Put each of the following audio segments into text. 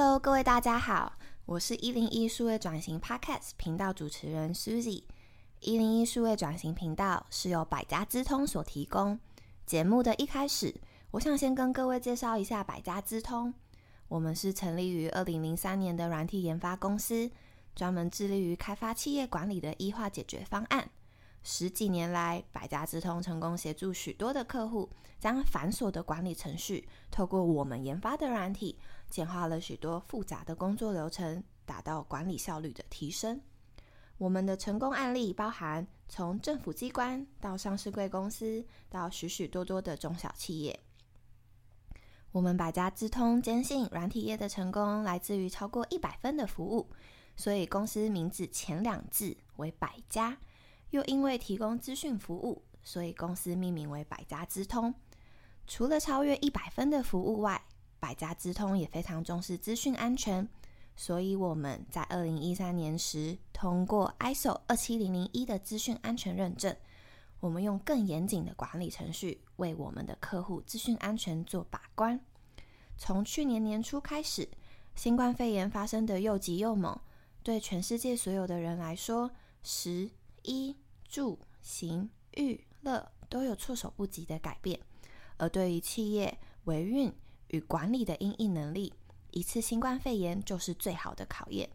Hello，各位大家好，我是一零一数位转型 Podcast 频道主持人 Susie。一零一数位转型频道是由百家资通所提供。节目的一开始，我想先跟各位介绍一下百家资通。我们是成立于二零零三年的软体研发公司，专门致力于开发企业管理的异化解决方案。十几年来，百家之通成功协助许多的客户，将繁琐的管理程序透过我们研发的软体，简化了许多复杂的工作流程，达到管理效率的提升。我们的成功案例包含从政府机关到上市贵公司，到许许多多的中小企业。我们百家之通坚信，软体业的成功来自于超过一百分的服务，所以公司名字前两字为百家。又因为提供资讯服务，所以公司命名为百家资通。除了超越一百分的服务外，百家资通也非常重视资讯安全。所以我们在二零一三年时通过 ISO 二七零零一的资讯安全认证。我们用更严谨的管理程序为我们的客户资讯安全做把关。从去年年初开始，新冠肺炎发生的又急又猛，对全世界所有的人来说，十。衣住行娱乐都有措手不及的改变，而对于企业维运与管理的应应能力，一次新冠肺炎就是最好的考验。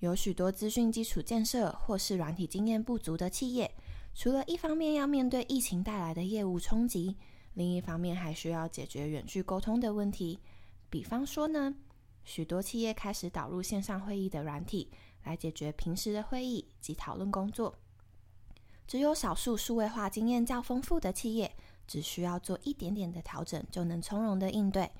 有许多资讯基础建设或是软体经验不足的企业，除了一方面要面对疫情带来的业务冲击，另一方面还需要解决远距沟通的问题。比方说呢，许多企业开始导入线上会议的软体。来解决平时的会议及讨论工作。只有少数数位化经验较丰富的企业，只需要做一点点的调整，就能从容的应对。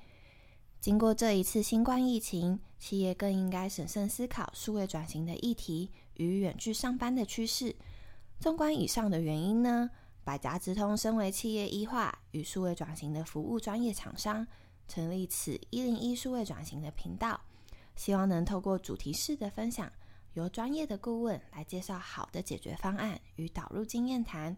经过这一次新冠疫情，企业更应该审慎思考数位转型的议题与远距上班的趋势。纵观以上的原因呢，百家之通身为企业一化与数位转型的服务专业厂商，成立此一零一数位转型的频道，希望能透过主题式的分享。由专业的顾问来介绍好的解决方案与导入经验谈，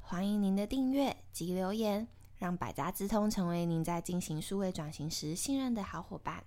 欢迎您的订阅及留言，让百家之通成为您在进行数位转型时信任的好伙伴。